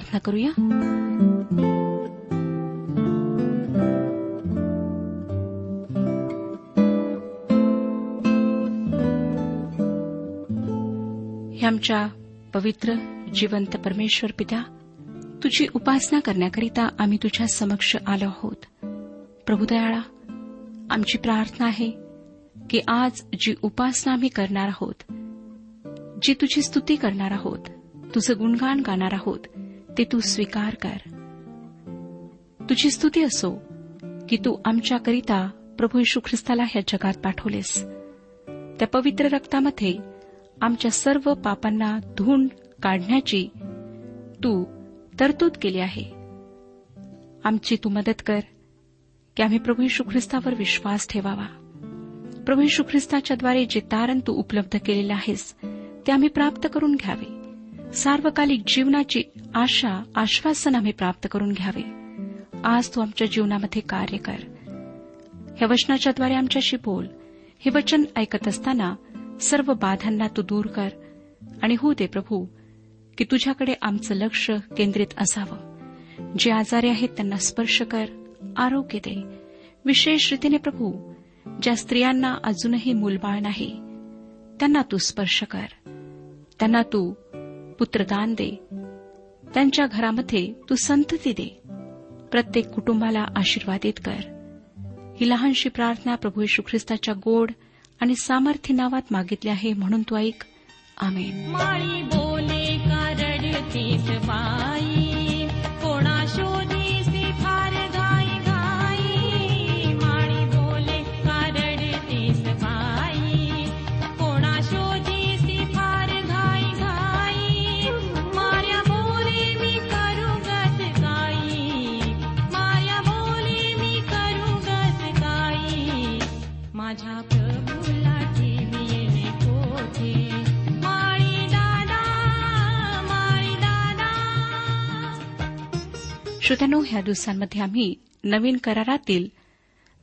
प्रार्थना करूया. हे आमच्या पवित्र जिवंत परमेश्वर पित्या तुझी उपासना करण्याकरिता आम्ही तुझ्या समक्ष आलो आहोत. प्रभुदयाळा आमची प्रार्थना आहे की आज जी उपासना आम्ही करणार आहोत जी तुझी स्तुती करणार आहोत तुझं गुणगान गाणार आहोत ते तू स्वीकार कर. तुझी स्तुती असो की तू आमच्याकरिता प्रभू यशू ख्रिस्ताला ह्या जगात पाठवलेस. त्या पवित्र रक्तामध्ये आमच्या सर्व पापांना धुंड काढण्याची तू तरतूद केली आहे. आमची तू मदत कर की आम्ही प्रभू यशू ख्रिस्तावर विश्वास ठेवावा. प्रभू यशू ख्रिस्ताच्याद्वारे जे तारण तू उपलब्ध केलेले आहेस ते आम्ही प्राप्त करून घ्यावे. सार्वकालिक जीवनाची आशा आश्वासन आम्ही प्राप्त करून घ्यावे. आज तू आमच्या जीवनामध्ये कार्य कर. ह्या वचनाच्याद्वारे आमच्याशी बोल. हे वचन ऐकत असताना सर्व बाधांना तू दूर कर आणि हो दे प्रभू की तुझ्याकडे आमचं लक्ष केंद्रित असावं. जे आजारी आहेत त्यांना स्पर्श कर आरोग्य दे. विशेष रीतीने प्रभू ज्या स्त्रियांना अजूनही मूलबाळ नाही त्यांना तू स्पर्श कर. त्यांना तू पुत्रदान दे. त्यांच्या घरामध्ये तू संतती दे. प्रत्येक कुटुंबाला आशीर्वादित कर. ही लहानशी प्रार्थना प्रभू येशू ख्रिस्ताच्या गोड आणि सामर्थ्य नावात मागितली आहे म्हणून तू ऐक. आमेन. माळी बोले श्रोत्यानो ह्या दिवसांमध्ये आम्ही नवीन करारातील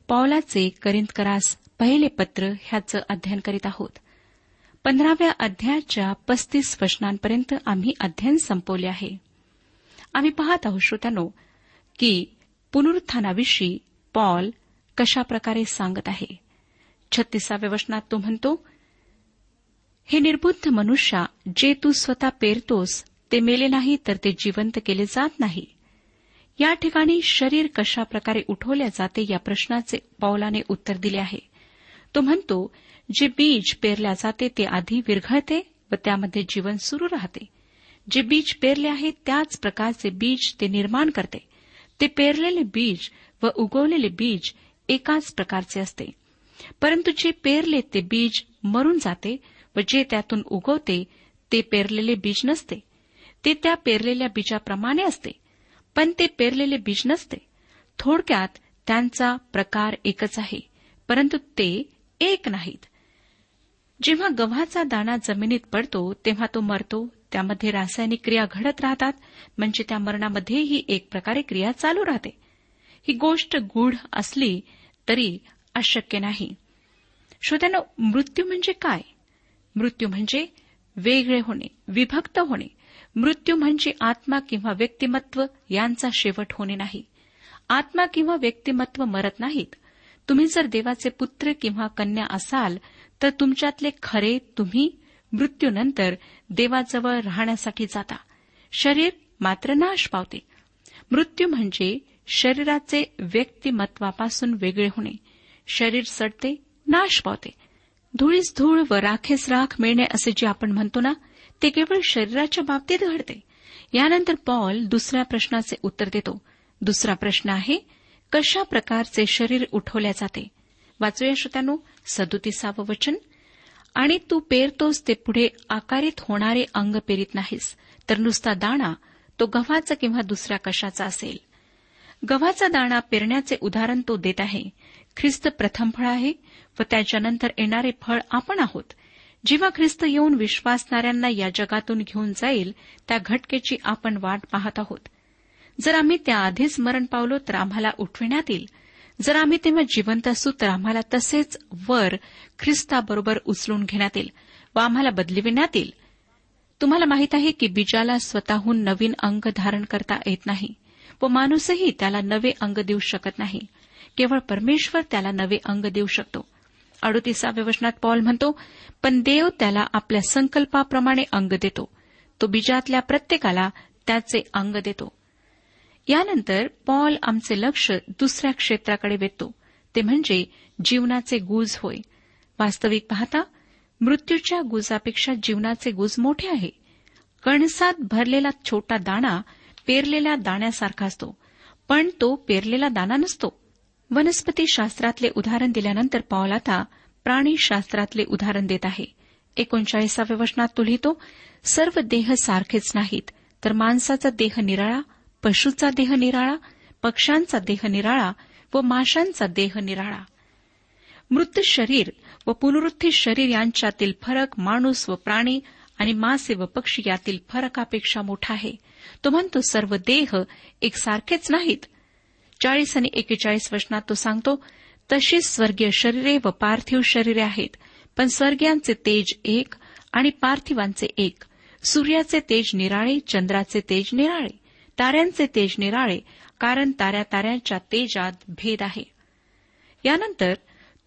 पौलाचे करिंदकरास पहिले पत्र ह्याचं अध्ययन करीत आहोत. पंधराव्या अध्यायाच्या पस्तीस वचनांपर्यंत आम्ही अध्ययन संपवले आहे. आम्ही पाहत आहोत श्रोत्यानो की पुनरुत्थानाविषयी पॉल कशाप्रकारे सांगत आहे. छत्तीसाव्या वचनात तो म्हणतो हे निर्बुद्ध मनुष्या जे तू स्वतः पेरतोस ते मेले नाही तर ते जिवंत केले जात नाही. या ठिकाणी शरीर कशा प्रकारे उठवल्या जाते या प्रश्नाचे पौलाने उत्तर दिले आहे. तो म्हणतो जे बीज पेरल्या जाते ते आधी विरघळते व त्यामध्ये जीवन सुरू राहते. जे बीज पेरले आहे त्याच प्रकारचे बीज ते निर्माण करते. ते पेरलेले बीज व उगवलेले बीज एकाच प्रकारचे असते. परंतु जे पेरले ते बीज मरून जाते व जे त्यातून उगवते ते पेरलेले बीज नसते. ते त्या पेरलेल्या बीजाप्रमाणे असते. पण ते पेरलेले बीज नसते. थोडक्यात त्यांचा प्रकार एकच आहे परंतु ते एक नाहीत. जेव्हा गव्हाचा दाणा जमिनीत पडतो तेव्हा तो मरतो. त्यामध्ये रासायनिक क्रिया घडत राहतात म्हणजे त्या मरणामध्येही एक प्रकारे क्रिया चालू राहते. ही गोष्ट गूढ असली तरी अशक्य नाही. श्रोत्यानं मृत्यू म्हणजे काय? मृत्यू म्हणजे वेगळे होणे विभक्त होणे. मृत्यू म्हणजे आत्मा किंवा व्यक्तिमत्व यांचा शेवट होणे नाही. आत्मा किंवा व्यक्तिमत्व मरत नाहीत. तुम्ही जर देवाचे पुत्र किंवा कन्या असाल तर तुमच्यातले खरे तुम्ही मृत्यूनंतर देवाजवळ राहण्यासाठी जाता. शरीर मात्र नाश पावते. मृत्यू म्हणजे शरीराचे व्यक्तिमत्वापासून वेगळे होणे. शरीर सडते नाश पावते. धुळीस धूळ व राखेस राख मिळणे असे जे आपण म्हणतो ना ते केवळ शरीराच्या बाबतीत घडते. यानंतर पॉल दुसऱ्या प्रश्नाचे उत्तर देतो. दुसरा प्रश्न आहे कशा प्रकारचे शरीर उठवल्या जाते? वाचूया श्रोत्यानो सदुतीसावं वचन. आणि तू पेरतोस ते पुढे आकारित होणारे अंग पेरीत नाहीस तर नुसता दाणा तो गव्हाचा किंवा दुसऱ्या कशाचा असेल. गव्हाचा दाणा पेरण्याचे उदाहरण तो देत आहे. ख्रिस्त प्रथम फळ आहे व त्याच्यानंतर येणारे फळ आपण आहोत. जेव्हा ख्रिस्त येऊन विश्वासणाऱ्यांना या जगातून घेऊन जाईल त्या घटकेची आपण वाट पाहत आहोत. जर आम्ही त्याआधीच मरण पावलो तर आम्हाला उठविण्यात येईल. जर आम्ही तेव्हा जिवंत असू तर आम्हाला तसेच वर ख्रिस्ताबरोबर उचलून घेण्यात येईल व आम्हाला बदलविण्यात येईल. तुम्हाला माहीत आहे की बीजाला स्वतःहून नवीन अंग धारण करता येत नाही व माणूसही त्याला नवे अंग देऊ शकत नाही. केवळ परमेश्वर त्याला नवे अंग देऊ शकतो. अडुतीसाव्या वचनात पॉल म्हणतो पण देव त्याला आपल्या संकल्पाप्रमाणे अंग देतो. तो बीजातल्या प्रत्येकाला त्याचे अंग देतो. यानंतर पॉल आमचे लक्ष दुसऱ्या क्षेत्राकडे वेधतो. ते म्हणजे जीवनाचे गुज होय. वास्तविक पाहता मृत्यूच्या गुजापेक्षा जीवनाचे गुज मोठे आहे. कणसात भरलेला छोटा दाणा पेरलेल्या दाण्यासारखा असतो पण तो पेरलेला दाणा नसतो. वनस्पती शास्त्रातले उदाहरण दिल्यानंतर पॉल आता प्राणीशास्त्रातले उदाहरण देत आहे. एकोणचाळीसाव्या वचनात तो लिहितो सर्व देह सारखेच नाहीत तर माणसाचा देह निराळा पशूचा देह निराळा पक्ष्यांचा देह निराळा व माशांचा देह निराळा. मृत शरीर व पुनरुत्थित शरीर यांच्यातील फरक माणूस व प्राणी आणि मासे व पक्षी यातील फरकापेक्षा मोठा आहे. तो म्हणतो सर्व देह एकसारखेच नाहीत चाळीस आणि एकेचाळीस वचनात तो सांगतो तशीच स्वर्गीय शरीरे व पार्थिव शरीरे आहेत पण स्वर्गीयांचे तेज एक आणि पार्थिवांचे एक. सूर्याचे तेज निराळे चंद्राचे तेज निराळे. ताऱ्यांचे तेज निराळे कारण ताऱ्या ताऱ्यांच्या तेजात भेद आहे. यानंतर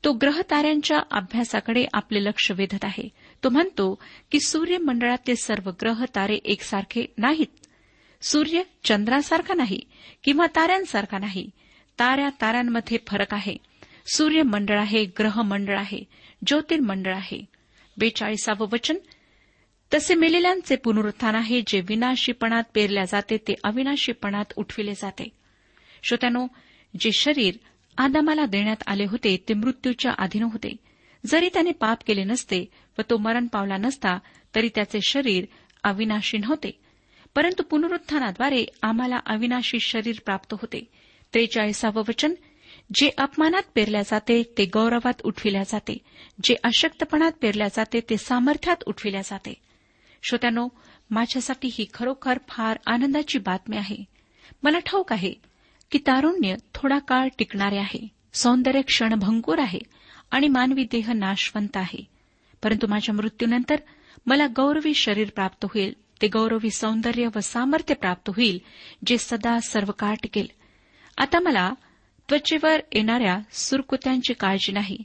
तो ग्रह ताऱ्यांच्या अभ्यासाकडे आपले लक्ष वेधत आहे. तो म्हणतो की सूर्यमंडळातले सर्व ग्रह तारे एकसारखे नाहीत. सूर्य चंद्रासारखा नाही किंवा ताऱ्यांसारखा नाही. ताऱ्या ताऱ्यांमध्ये फरक आहे. सूर्य मंडळ आहे ग्रह मंडळ आहे ज्योतिर्मंडळ आहे. बेचाळीसावं वचन तसे मेलेल्यांचे पुनरुत्थान आहे जे विनाशीपणात पेरल्या जाते ते अविनाशीपणात उठविले जाते. श्रोत्यानो जे शरीर आदामाला देण्यात आले होते ते मृत्यूच्या अधीन होते. जरी त्याने पाप केले नसते व तो मरण पावला नसता तरी त्याचे शरीर अविनाशी नव्हते. परंतु पुनरुत्थानाद्वारे आम्हाला अविनाशी शरीर प्राप्त होते. त्रेचाळीसावं वचन जे अपमानात पेरल्या जाते ते गौरवात उठविल्या जाते. जे अशक्तपणात पेरल्या जाते ते सामर्थ्यात उठविल्या जाते. श्रोत्यानो माझ्यासाठी ही खरोखर फार आनंदाची बातमी आहे. मला ठाऊक आहे की तारुण्य थोडा काळ टिकणारे आहे. सौंदर्य क्षणभंकूर आहे आणि मानवी देह नाशवंत आहे. परंतु माझ्या मृत्यूनंतर मला गौरवी शरीर प्राप्त होईल ते गौरवी सौंदर्य व सामर्थ्य प्राप्त होईल जे सदा सर्व काळ टिकेल आता मला त्वचेवर येणाऱ्या सुरकुत्यांची काळजी नाही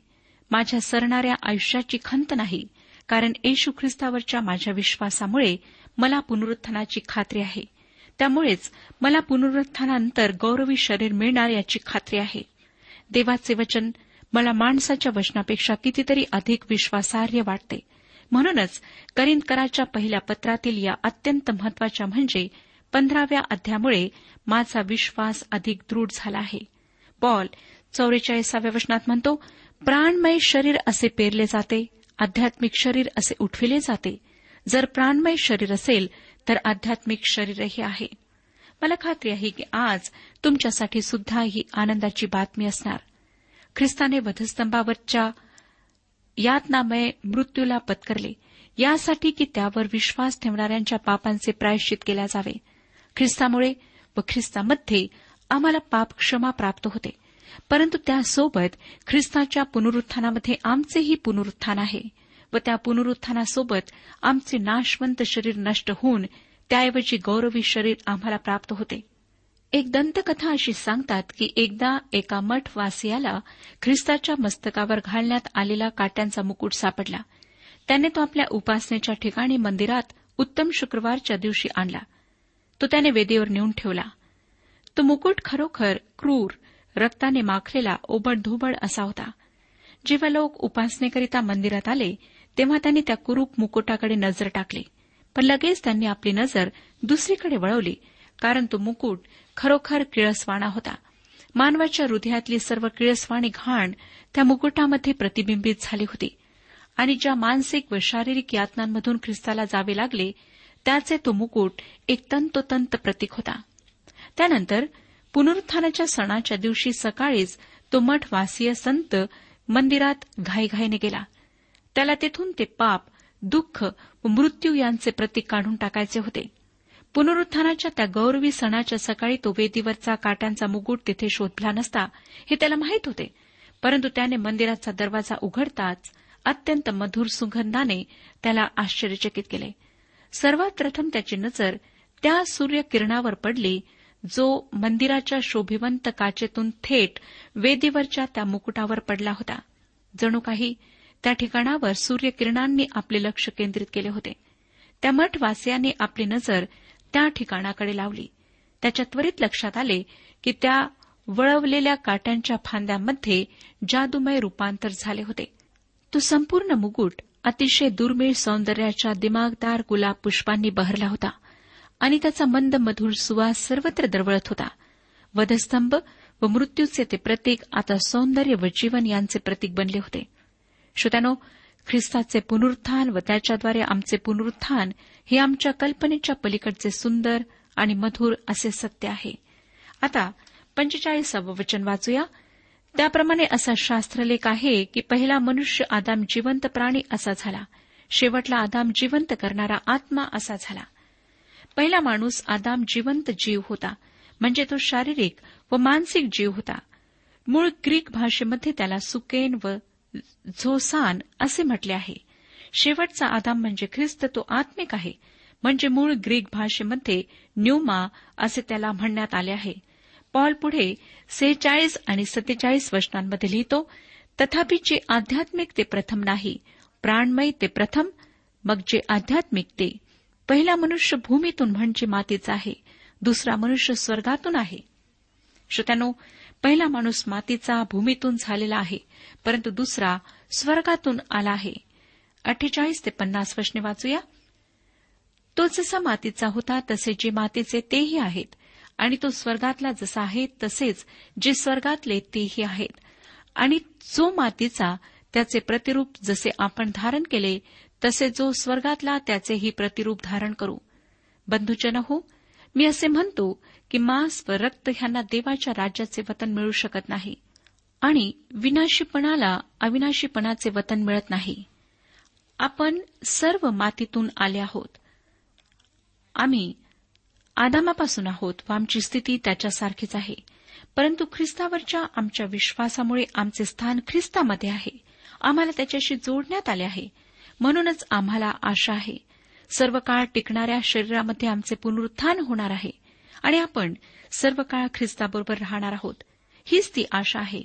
माझ्या सरणाऱ्या आयुष्याची खंत नाही कारण येशू ख्रिस्तावरच्या माझ्या विश्वासामुळे मला पुनरुत्थानाची खात्री आहे. त्यामुळेच मला पुनरुत्थानानंतर गौरवी शरीर मिळणार याची खात्री आहे. देवाचे वचन मला माणसाच्या वचनापेक्षा कितीतरी अधिक विश्वासार्ह वाटते. म्हणूनच करिंदकराच्या पहिल्या पत्रातील या अत्यंत महत्त्वाच्या म्हणजे पंधराव्या अध्यामुळे माझा विश्वास अधिक दृढ झाला आहे. पॉल चौवेचाळीसाव्या वचनात म्हणतो प्राणमय शरीर असे पेरले जाते आध्यात्मिक शरीर असे उठविले जाते. जर प्राणमय शरीर असेल तर आध्यात्मिक शरीरही आहे. मला खात्री आहे की आज तुमच्यासाठी सुद्धा ही आनंदाची बातमी असणार. ख्रिस्ताने वधस्तंभावरच्या यातनामय मृत्यूला पत्करले. यासाठी की त्यावर विश्वास ठेवणाऱ्यांच्या पापांचे प्रायश्चित केल्या जावे. ख्रिस्तामुळे व ख्रिस्तामध्ये आम्हाला पाप क्षमा प्राप्त होते. परंतु त्यासोबत ख्रिस्ताच्या पुनरुत्थानामध्ये आमचेही पुनरुत्थान आहे व त्या पुनरुत्थानासोबत आमचे नाशवंत शरीर नष्ट होऊन त्याऐवजी गौरवी शरीर आम्हाला प्राप्त होते. एक दंतकथा अशी सांगतात की एकदा एका मठवासियाला ख्रिस्ताच्या मस्तकावर घालण्यात आलेला काट्यांचा मुकुट सापडला. त्याने तो आपल्या उपासनेच्या ठिकाणी मंदिरात उत्तम शुक्रवारच्या दिवशी आणला. तो त्याने वेदीवर नेऊन ठेवला. तो मुकुट खरोखर क्रूर रक्ताने माखलेला ओबडधोबड असा होता. जेव्हा लोक उपासनेकरिता मंदिरात आले तेव्हा त्यांनी त्या कुरूप मुकुटाकडे नजर टाकली. पण लगेच त्यांनी आपली नजर दुसरीकडे वळवली कारण तो मुकुट खरोखर किळसवाणा होता. मानवाच्या हृदयातली सर्व किळसवाणी घाण त्या मुकुटामध्ये प्रतिबिंबित झाली होती. आणि ज्या मानसिक व शारीरिक यातनांमधून ख्रिस्ताला जावे लागले त्याचे तो मुकुट एक तंतोतंत प्रतीक होता. त्यानंतर पुनरुत्थानाच्या सणाच्या दिवशी सकाळीच तो मठवासीय संत मंदिरात घाईघाईने गेला. त्याला तेथून ते पाप दुःख व मृत्यू यांचे प्रतीक काढून टाकायचे होते. पुनरुत्थानाच्या त्या गौरवी सणाच्या सकाळी तो वेदीवरचा काट्यांचा मुकुट तिथे शोधला नसता हे त्याला माहीत होते. परंतु त्याने मंदिराचा दरवाजा उघडताच अत्यंत मधुर सुगंधाने त्याला आश्चर्यचकित केले. सर्वात प्रथम त्याची नजर त्या सूर्यकिरणावर पडली जो मंदिराच्या शोभिवंत काचेतून थेट वेदीवरच्या त्या मुकुटावर पडला होता. जणू काही त्या ठिकाणावर सूर्यकिरणांनी आपले लक्ष केंद्रित केले होते. त्या मठवासियाने आपली नजर त्या ठिकाणाकडे लावली. त्याच्या त्वरित लक्षात आले की त्या वळवलेल्या काट्यांच्या फांद्यांमध्ये जादूमय रूपांतर झाले होते. तो संपूर्ण मुकुट अतिशय दुर्मिळ सौंदर्याच्या दिमागदार गुलाब पुष्पांनी बहरला होता आणि त्याचा मंद मधुर सुवास सर्वत्र दरवळत होता. वधस्तंभ व मृत्यूचे ते प्रतीक आता सौंदर्य व जीवन यांचे प्रतीक बनले होते. श्रोत्यानो ख्रिस्ताचे पुनरुत्थान व त्याच्याद्वारे आमचे पुनरुत्थान हे आमच्या कल्पनेच्या पलीकडचे सुंदर आणि मधुर असे सत्य आहे. आता पंचेचाळीसावं वचन वाचूया. त्याप्रमाणे असा शास्त्रलेख आहे की पहिला मनुष्य आदाम जिवंत प्राणी असा झाला. शेवटला आदाम जिवंत करणारा आत्मा असा झाला. पहिला माणूस आदाम जिवंत जीव होता. म्हणजे तो शारीरिक व मानसिक जीव होता. मूळ ग्रीक भाषेमध्ये त्याला सुकेन व झोसान असे म्हटले आहे. शेवटचा आदाम म्हणजे ख्रिस्त तो आत्मिक आहे. म्हणजे मूळ ग्रीक भाषेमध्ये न्यूमा असे त्याला म्हणण्यात आले आहे. पॉल पुढे सेहेचाळीस आणि सत्तेचाळीस वचनांमध्ये लिहितो तथापि जे आध्यात्मिक ते प्रथम नाही प्राणमय ते प्रथम मग जे आध्यात्मिक ते. पहिला मनुष्य भूमीतून म्हणजे मातीचा आहे दुसरा मनुष्य स्वर्गातून आहे. श्रोत्यानो पहिला माणूस मातीचा भूमीतून झालेला आहे परंतु दुसरा स्वर्गातून आला आहे. अठ्ठेचाळीस ते पन्नास वचने वाचूया. तो जसा मातीचा होता तसे जे मातीचे तेही आहेत आणि तो स्वर्गातला जसा आहे तसेच जे स्वर्गातले तेही आहेत. आणि जो मातीचा त्याचे प्रतिरूप जसे आपण धारण केले तसे जो स्वर्गातला त्याचेही प्रतिरूप धारण करू. बंधुजन हो मी असे म्हणतो की मांस व रक्त ह्यांना देवाच्या राज्याचे वतन मिळू शकत नाही आणि विनाशीपणाला अविनाशीपणाचे वतन मिळत नाही. आपण सर्व मातीतून आले आहोत. आम्ही आदामापासून आहोत व आमची स्थिती त्याच्यासारखीच आहे. परंतु ख्रिस्तावरच्या आमच्या विश्वासामुळे आमचे स्थान ख्रिस्तामध्ये आहे. आम्हाला त्याच्याशी जोडण्यात आले आहे. म्हणूनच आम्हाला आशा आहे. सर्व काळ टिकणाऱ्या शरीरामध्ये आमचे पुनरुत्थान होणार आहे आणि आपण सर्व काळ ख्रिस्ताबरोबर राहणार आहोत. हीच ती आशा आहे.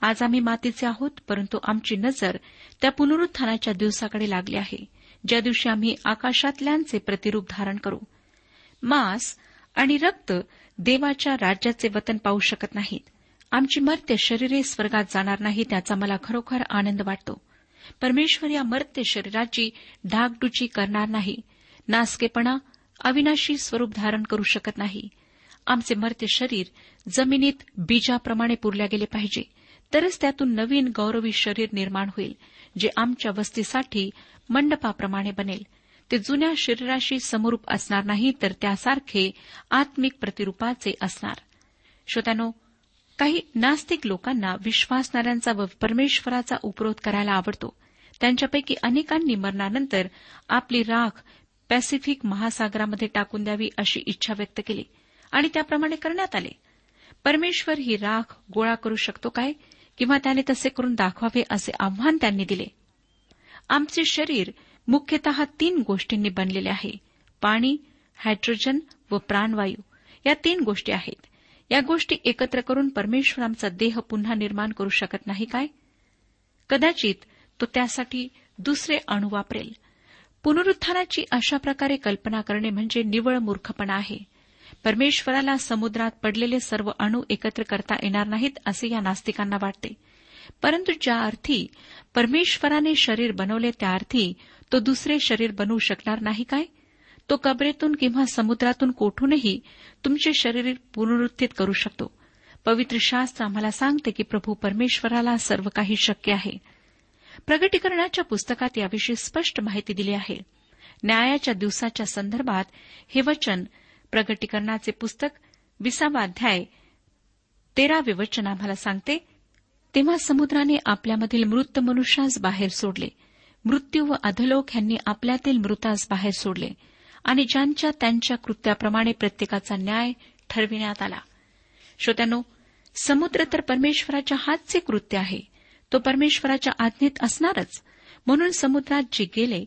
आज आम्ही मातीचे आहोत परंतु आमची नजर त्या पुनरुत्थानाच्या दिवसाकडे लागली आहे ज्या दिवशी आम्ही आकाशातल्यांचे प्रतिरूप धारण करू. मांस आणि रक्त देवाच्या राज्याचे वतन पाहू शकत नाहीत. आमची मर्त्य शरीरे स्वर्गात जाणार नाही त्याचा मला खरोखर आनंद वाटतो. परमेश्वर या मर्त्य शरीराची ढागडुची करणार नाही. नासकेपणा अविनाशी स्वरूप धारण करू शकत नाही. आमचे मर्त्य शरीर जमिनीत बीजाप्रमाणे पुरल्या गेले पाहिजे. तरच त्यातून नवीन गौरवी शरीर निर्माण होईल जे आमच्या वस्तीसाठी मंडपाप्रमाणे बनेल. ते जुन्या शरीराशी समरूप असणार नाही तर त्यासारखे आत्मिक प्रतिरूपाचे असणार. श्रोत्यानो काही नास्तिक लोकांना विश्वासणाऱ्यांचा व परमेश्वराचा उपरोध करायला आवडतो. त्यांच्यापैकी अनेकांनी मरणानंतर आपली राख पॅसिफिक महासागरामध्ये टाकून द्यावी अशी इच्छा व्यक्त केली आणि त्याप्रमाणे करण्यात आले. परमेश्वर ही राख गोळा करू शकतो काय? किंवा त्याने तसे करून दाखवावे असे आव्हान त्यांनी दिले. आमचे शरीर मुख्यतः तीन गोष्टींनी बनलेले आहे. पाणी हायड्रोजन व प्राणवायू. या तीन गोष्टी आहेत. या गोष्टी एकत्र करून परमेश्वर आमचा देह पुन्हा निर्माण करू शकत नाही काय? कदाचित तो त्यासाठी दुसरे अणू वापरेल. पुनरुत्थानाची अशा प्रकारे कल्पना करणे म्हणजे निवळ मूर्खपणा आहे. परमेश्वराला समुद्रात पडलेले सर्व अणू एकत्र करता येणार नाहीत असे या नास्तिकांना वाटते. परंतु ज्या अर्थी परमेश्वराने शरीर बनवले त्या अर्थी तो दुसरे शरीर बनवू शकणार नाही काय? तो कबरेतून किंवा समुद्रातून कोठूनही तुमचे शरीर पुनरुत्थित करू शकतो. पवित्र शास्त्र आम्हाला सांगते की प्रभू परमेश्वराला सर्व काही शक्य आहे. प्रगटीकरणाच्या पुस्तकात याविषयी स्पष्ट माहिती दिली आहे. न्यायाच्या दिवसाच्या संदर्भात हे वचन प्रगटीकरणाचे पुस्तक विसावा अध्याय तेरावे वचन आम्हाला सांगते. तेव्हा समुद्राने आपल्यामधील मृत मनुष्यास बाहेर सोडले. मृत्यू व अधलोक यांनी आपल्यातील मृतास बाहेर सोडले. आणि ज्यांच्या त्यांच्या कृत्याप्रमाणे प्रत्येकाचा न्याय ठरविण्यात आला. श्रोत्यानो समुद्र तर परमेश्वराच्या हातचे कृत्य आहे. तो परमेश्वराच्या आज्ञेत असणारच. म्हणून समुद्रात जे गेले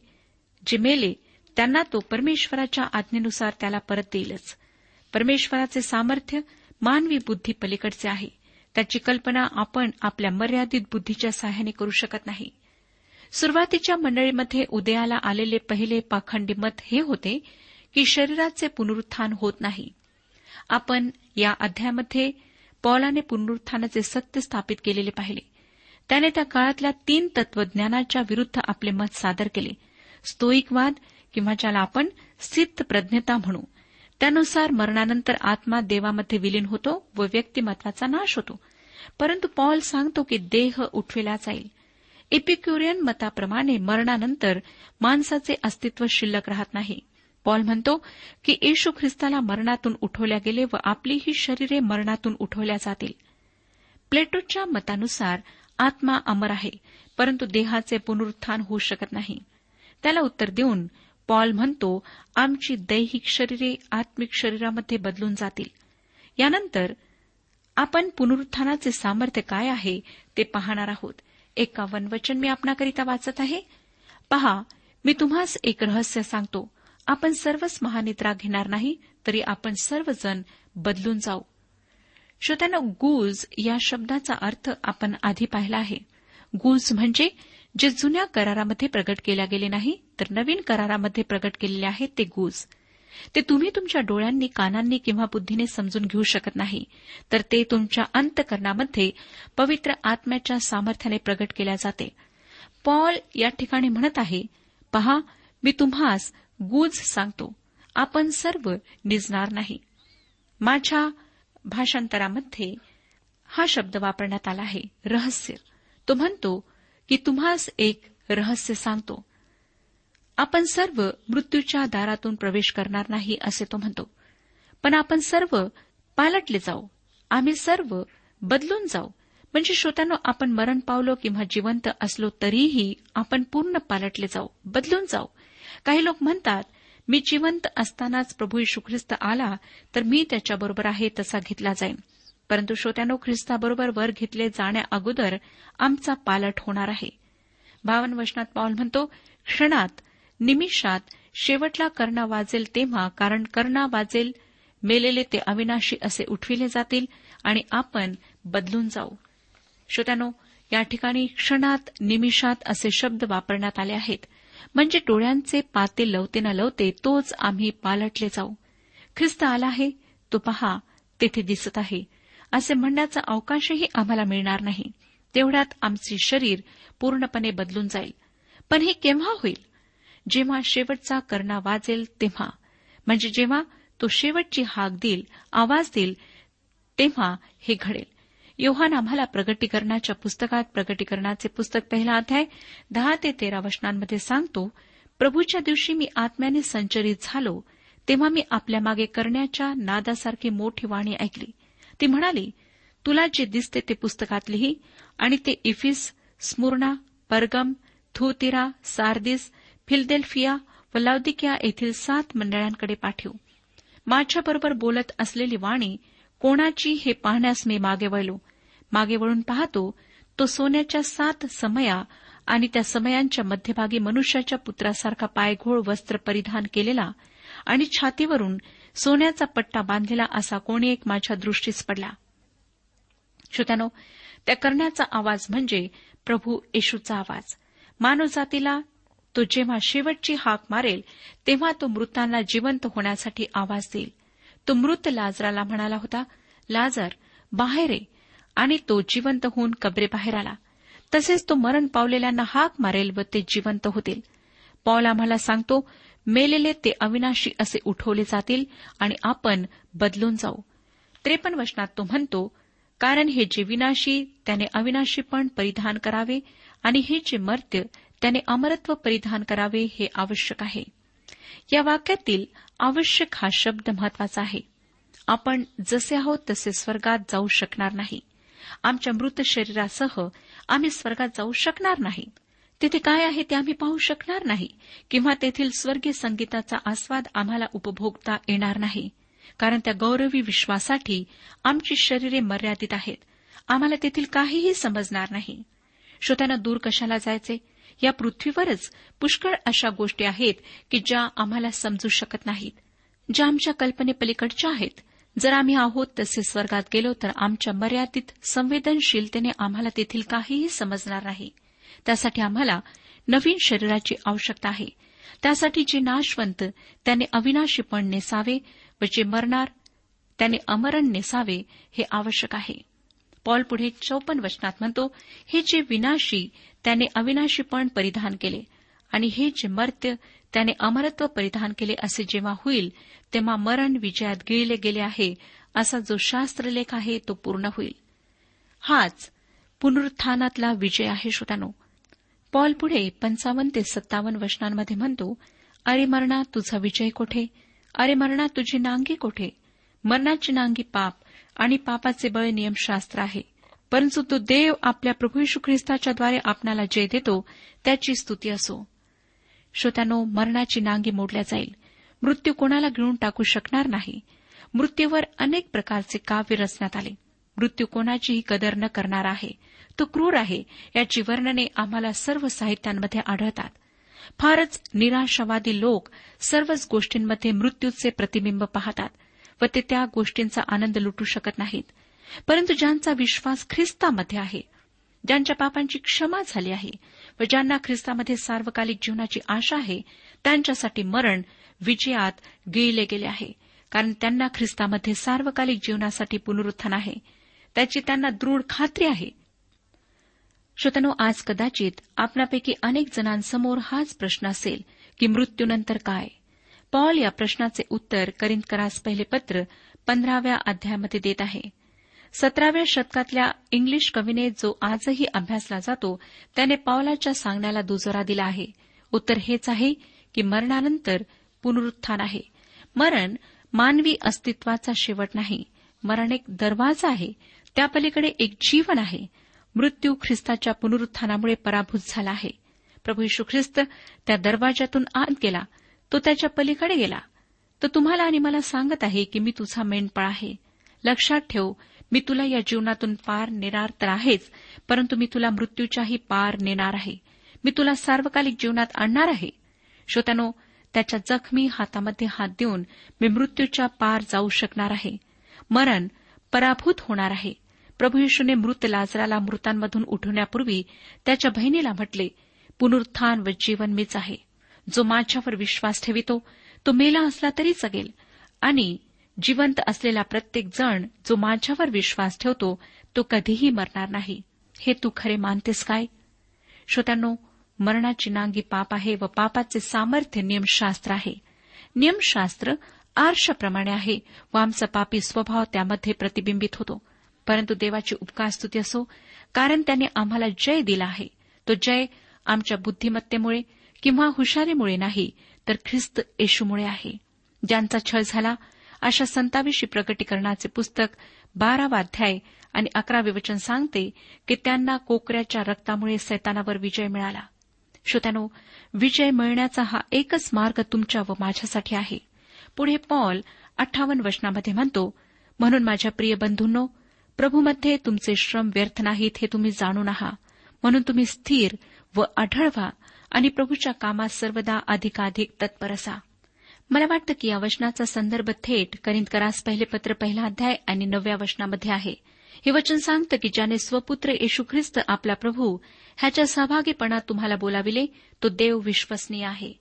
जे मेले त्यांना तो परमेश्वराच्या आज्ञेनुसार त्याला परत देईलच. परमेश्वराचे सामर्थ्य मानवी बुद्धी पलीकडचे आहे. त्याची कल्पना आपण आपल्या मर्यादित बुद्धीच्या सहाय्याने करू शकत नाही. सुरुवातीच्या मंडळीमध्ये उदयाला आलेले पहिले पाखंडी मत हे होते की शरीराचे पुनरुत्थान होत नाही. आपण या अध्यायामध्ये पॉलाने पुनरुत्थानाचे सत्य स्थापित केलेले पाहिले. त्याने त्या काळातल्या तीन तत्वज्ञानाच्या विरुद्ध आपले मत सादर केले. स्तोईकवाद किंवा ज्याला आपण सिद्ध प्रज्ञता म्हणू. त्यानुसार मरणानंतर आत्मा देवामध्ये विलीन होतो व व्यक्तिमत्वाचा नाश होतो. परंतु पॉल सांगतो की देह उठविला जाईल. इपिक्युरियन मताप्रमाणे मरणानंतर माणसाचे अस्तित्व शिल्लक राहत नाही. पॉल म्हणतो की येशू ख्रिस्ताला मरणातून उठवल्या गेले व आपली ही शरीरे मरणातून उठवल्या जातील. प्लेटोच्या मतानुसार आत्मा अमर आहे परंतु देहाचे पुनरुत्थान होऊ शकत नाही. त्याला उत्तर देऊन पॉल म्हणतो आमची दैहिक शरीरे आत्मिक शरीरामध्ये बदलून जातील. यानंतर आपण पुनरुत्थानाचे सामर्थ्य काय आहे ते पाहणार आहोत. एकावन्न वचन मी आपणाकरिता वाचत आहे. पहा मी तुम्हास एक रहस्य सांगतो. आपण सर्वच महानिद्रा घेणार नाही तरी आपण सर्वजण बदलून जाऊ. श्रोत्यानं गुज या शब्दाचा अर्थ आपण आधी पाहिला आहे. गुज म्हणजे जे जुन्या करारामध्ये प्रगट केल्या गेले नाही तर नवीन करारामध्ये प्रगट केलेले आहेत ते गुज. ते तुम्ही तुमच्या डोळ्यांनी कानांनी किंवा बुद्धीने समजून घेऊ शकत नाही. तर ते तुमच्या अंतकरणामध्ये पवित्र आत्म्याच्या सामर्थ्याने प्रगट केल्या जाते. पॉल या ठिकाणी म्हणत आहे पहा मी तुम्हास गुज सांगतो. आपण सर्व निजणार नाही. माझ्या भाषांतरामध्ये हा शब्द वापरण्यात आला आहे रहस्य. तो म्हणतो की तुम्हास एक रहस्य सांगतो. आपण सर्व मृत्यूच्या दारातून प्रवेश करणार नाही असे तो म्हणतो. पण आपण सर्व पालटले जाऊ. आम्ही सर्व बदलून जाऊ. म्हणजे श्रोत्यानो आपण मरण पावलो किंवा जिवंत असलो तरीही आपण पूर्ण पालटले जाऊ बदलून जाऊ. काही लोक म्हणतात मी जिवंत असतानाच प्रभू यशू ख्रिस्त आला तर मी त्याच्याबरोबर आहे तसा घेतला जाईन. परंतु श्रोत्यानो ख्रिस्ताबरोबर वर घेतले जाण्या अगोदर आमचा पालट होणार आहे. बावन वचनात पाऊल म्हणतो क्षणात निमिषात शेवटला कर्णा वाजेल तेव्हा कारण कर्णा वाजेल मेलेले ते अविनाशी असे उठविले जातील आणि आपण बदलून जाऊ. श्रोत्यानो या ठिकाणी क्षणात निमिषात असे शब्द वापरण्यात आले आहेत. म्हणजे डोळ्यांचे पाते लवते न लवते तोच आम्ही पालटले जाऊ. ख्रिस्त आला आहे तो पहा तेथे दिसत आहे. असे म्हणण्याचा अवकाशही आम्हाला मिळणार नाही. तेवढ्यात आमचे शरीर पूर्णपणे बदलून जाईल. पण हे केव्हा होईल? जेव्हा शेवटचा करणा वाजेल तेव्हा. म्हणजे जेव्हा तो शेवटची हाक देईल आवाज देईल तेव्हा हे घडेल. योहान आम्हाला प्रगटीकरणाच्या पुस्तकात प्रगटीकरणाचे पुस्तक पहिला अध्याय दहा ते तेरा वचनांमध्ये सांगतो प्रभूच्या दिवशी मी आत्म्याने संचरित झालो तेव्हा मी आपल्या मागे करण्याच्या नादासारखी मोठी वाणी ऐकली. ती म्हणाली तुला जे दिसते ते पुस्तकात लिही आणि ते इफिस स्मुर्णा परगम थुतिरा सार्दिस फिलदेल्फिया व लाउदिकिया येथील सात मंडळांकडे पाठवू. माझ्याबरोबर बोलत असलेली वाणी कोणाची हे पाहण्यास मी मागे वळलो. मागे वळून पाहतो तो सोन्याच्या सात समया आणि त्या समयांच्या मध्यभागी मनुष्याच्या पुत्रासारखा पायघोळ वस्त्र परिधान केलेला आणि छातीवरून सोन्याचा पट्टा बांधलेला असा कोणी एक माझ्या दृष्टीस पडला. श्रोत्यानो त्या करण्याचा आवाज म्हणजे प्रभू येशूचा आवाज. मानवजातीला तो जेव्हा शेवटची हाक मारेल तेव्हा तो मृतांना जिवंत होण्यासाठी आवाज देईल. तो मृत लाजराला म्हणाला होता लाजर बाहेर ये. आणि तो जिवंत होऊन कबरेबाहेर आला. तसेच तो मरण पावलेल्यांना हाक मारेल व ते जिवंत होतील. पॉल आम्हाला सांगतो मेलेले ते अविनाशी असे उठवले जातील आणि आपण बदलून जाऊ. त्रेपन्न वचनात तो म्हणतो कारण हे जे विनाशी त्याने अविनाशी पण परिधान करावे आणि हे जे मर्त्य त्याने अमरत्व परिधान करावे हे आवश्यक आहे. या वाक्यातील आवश्यक हा शब्द महत्त्वाचा आहे. आपण जसे आहोत तसे स्वर्गात जाऊ शकणार नाही. आमच्या मृत शरीरासह आम्ही स्वर्गात जाऊ शकणार नाही. तिथे काय आहे ते आम्ही पाहू शकणार नाही किंवा तेथील स्वर्गीय संगीताचा आस्वाद आम्हाला उपभोगता येणार नाही. कारण त्या गौरवी विश्वासाठी आमची शरीरे मर्यादित आहेत. आम्हाला तेथील काहीही समजणार नाही. श्रोत्यांना दूर कशाला जायचे? या पृथ्वीवरच पुष्कळ अशा गोष्टी आहेत की ज्या आम्हाला समजू शकत नाहीत. ज्या आमच्या कल्पनेपलीकडच्या आहेत. जर आम्ही आहोत तसे स्वर्गात गेलो तर आमच्या मर्यादित संवेदनशीलतेने आम्हाला तेथील काहीही समजणार नाही. त्यासाठी आम्हाला नवीन शरीराची आवश्यकता आहे. त्यासाठी जे नाशवंत त्याने अविनाशीपण नेसावे व जे मरणार त्याने अमरण नेसावे हे आवश्यक आहे. पॉल पुढे चौपन्न वचनात म्हणतो हे जे विनाशी त्याने अविनाशीपण परिधान केले. आणि हे जे मर्त्य त्याने अमरत्व परिधान केले असे जेव्हा होईल तेव्हा मरण विजयात गिळले गेले आहे असा जो शास्त्रलेख आहे तो पूर्ण होईल. हाच पुनरुत्थानातला विजय आहे श्रोतानो पॉल पुढे पंचावन्न ते सत्तावन्न वचनांमध्ये म्हणतो अरे मरणा तुझा विजय कोठे? अरे मरणा तुझी नांगी कोठे? मरणाची नांगी पाप आणि पापाचे बळ नियमशास्त्र आहे. परंतु तो देव आपल्या प्रभू यशू ख्रिस्ताच्याद्वारे आपणाला जय देतो त्याची स्तुती असो. श्रोत्यानो मरणाची नांगी मोडल्या जाईल. मृत्यू कोणाला गिळून टाकू शकणार नाही. मृत्यूवर अनेक प्रकारचे काव्य रचण्यात आले. मृत्यू कोणाचीही कदर न करणार आहे. तो क्रूर आहे. याची वर्णने आम्हाला सर्व साहित्यांमध्ये आढळतात. फारच निराशावादी लोक सर्वच गोष्टींमध्ये मृत्यूचे प्रतिबिंब पाहतात. व ते त्या गोष्टींचा आनंद लुटू शकत नाहीत. परंतु ज्यांचा विश्वास ख्रिस्तामध्ये आहे ज्यांच्या पापांची क्षमा झाली आहे व ज्यांना ख्रिस्तामध्ये सार्वकालिक जीवनाची आशा आहे त्यांच्यासाठी मरण विजयात गिळले गेले आहे. कारण त्यांना ख्रिस्तामध्ये सार्वकालिक जीवनासाठी पुनरुत्थान आहे. त्याची त्यांना दृढ खात्री आहे. श्रोतनो आज कदाचित आपणापैकी अनेक जणांसमोर हाच प्रश्न असेल की मृत्यूनंतर काय? पॉल या प्रश्नाचे उत्तर करिंदकरास पहिले पत्र पंधराव्या अध्यायामध्ये देत आहे. सतराव्या शतकातल्या इंग्लिश कवीने जो आजही अभ्यासला जातो त्याने पावलाच्या सांगण्याला दुजोरा दिला आहे. उत्तर हेच आहे की मरणानंतर पुनरुत्थान आहे. मरण मानवी अस्तित्वाचा शेवट नाही. मरण एक दरवाजा आहे. त्यापलीकडे एक जीवन आहे. मृत्यू ख्रिस्ताच्या पुनरुत्थानामुळे पराभूत झाला आहे. प्रभू यशू ख्रिस्त त्या दरवाजातून आत गेला. तो त्याच्या पलीकडे गेला. तर तुम्हाला आणि मला सांगत आहे की मी तुझा मेंढपाळ आहे. लक्षात ठेव मी तुला या जीवनातून पार नेणार तर आहेच परंतु मी तुला मृत्यूच्याही पार नेणार आहे. मी तुला सार्वकालिक जीवनात आणणार आहे. श्रोत्यानो त्याच्या जखमी हातामध्ये हात देऊन मी मृत्यूच्या पार जाऊ शकणार आहे. मरण पराभूत होणार आहे. प्रभू येशूने मृत लाजराला मृतांमधून उठवण्यापूर्वी त्याच्या बहिणीला म्हटले पुनरुत्थान व जीवन मीच आहे. जो माझ्यावर विश्वास ठेवितो तो मेला असला तरी जगेल आणि जिवंत असलेला प्रत्येक जण जो माझ्यावर विश्वास ठेवतो तो कधीही मरणार नाही. हे तू खरे मानतेस काय? श्रोत्यांनो मरणाची नांगी पाप आहे व पापाचे सामर्थ्य नियमशास्त्र आहे. नियमशास्त्र आरशाप्रमाणे आहे व आमचा पापी स्वभाव त्यामध्ये प्रतिबिंबित होतो. परंतु देवाची उपकार स्तुती असो कारण त्याने आम्हाला जय दिला आहे. तो जय आमच्या बुद्धिमत्तेमुळे किंवा हुशारीमुळे नाही तर ख्रिस्त येशूमुळे आहे ज्यांचा छळ झाला अशा संताविषयी प्रकटीकरणाचे पुस्तक बारावा अध्याय आणि अकरावे वचन सांगते की त्यांना कोकऱ्याच्या रक्तामुळे सैतानावर विजय मिळाला. श्रोत्यानो विजय मिळण्याचा हा एकच मार्ग तुमच्या व माझ्यासाठी आहे. पुढे पॉल अठ्ठावन्न वचनामध्ये म्हणतो म्हणून माझ्या प्रिय बंधूंनो प्रभूमध्ये तुमचे श्रम व्यर्थ नाहीत हे तुम्ही जाणून आहात. म्हणून तुम्ही स्थिर व आढळवा आणि प्रभूच्या कामात सर्वदा अधिकाधिक तत्पर असा मला वाटतं की या वचनाचा संदर्भ थेट करिंदकरास पहिले पत्र पहिला अध्याय आणि नवव्या वचनामध्ये आहे. हे वचन सांगतं की ज्याने स्वपुत्र येशू ख्रिस्त आपला प्रभू ह्याच्या सहभागीपणात तुम्हाला बोलाविले तो देव विश्वसनीय आहे.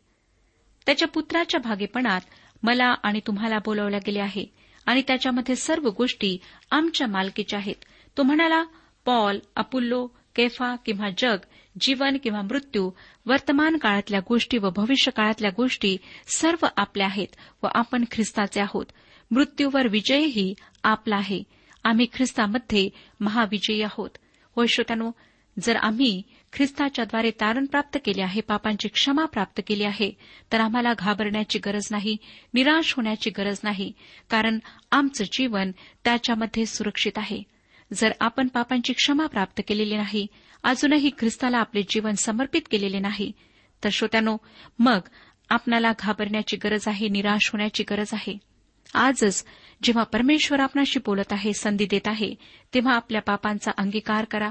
त्याच्या पुत्राच्या भागेपणात मला आणि तुम्हाला बोलावल्या गेले आहे. आणि त्याच्यामध्ये सर्व गोष्टी आमच्या मालकीच्या आहेत. तो म्हणाला पॉल अपुल्लो केफा किंवा जग जीवन किंवा मृत्यू वर्तमान काळातल्या गोष्टी व भविष्य काळातल्या गोष्टी सर्व आपल्या आहेत व आपण ख्रिस्ताचे आहोत. मृत्यूवर विजयही आपला आहे. आम्ही ख्रिस्तामध्ये महाविजयी आहोत. होय श्रोत्यानो जर आम्ही ख्रिस्ताच्याद्वारे तारण प्राप्त केले आहे पापांची क्षमा प्राप्त केली आहे तर आम्हाला घाबरण्याची गरज नाही निराश होण्याची गरज नाही कारण आमचं जीवन त्याच्यामध्ये सुरक्षित आहे. जर आपण पापांची क्षमा प्राप्त केलेली नाही अजूनही ख्रिस्ताला आपले जीवन समर्पित केलेले नाही. तर श्रोत्यानो मग आपणाला घाबरण्याची गरज आहे निराश होण्याची गरज आहे. आजच जेव्हा परमेश्वर आपणाशी बोलत आहे संधी देत आहे तेव्हा आपल्या पापांचा अंगीकार करा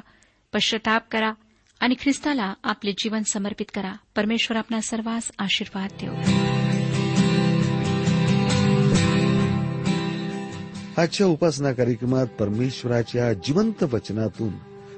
पश्चाताप करा आणि ख्रिस्ताला आपले जीवन समर्पित करा. परमेश्वर आपला सर्वांस आशीर्वाद देऊ आजच्या उपासना कार्यक्रमात परमेश्वराच्या जिवंत वचनातून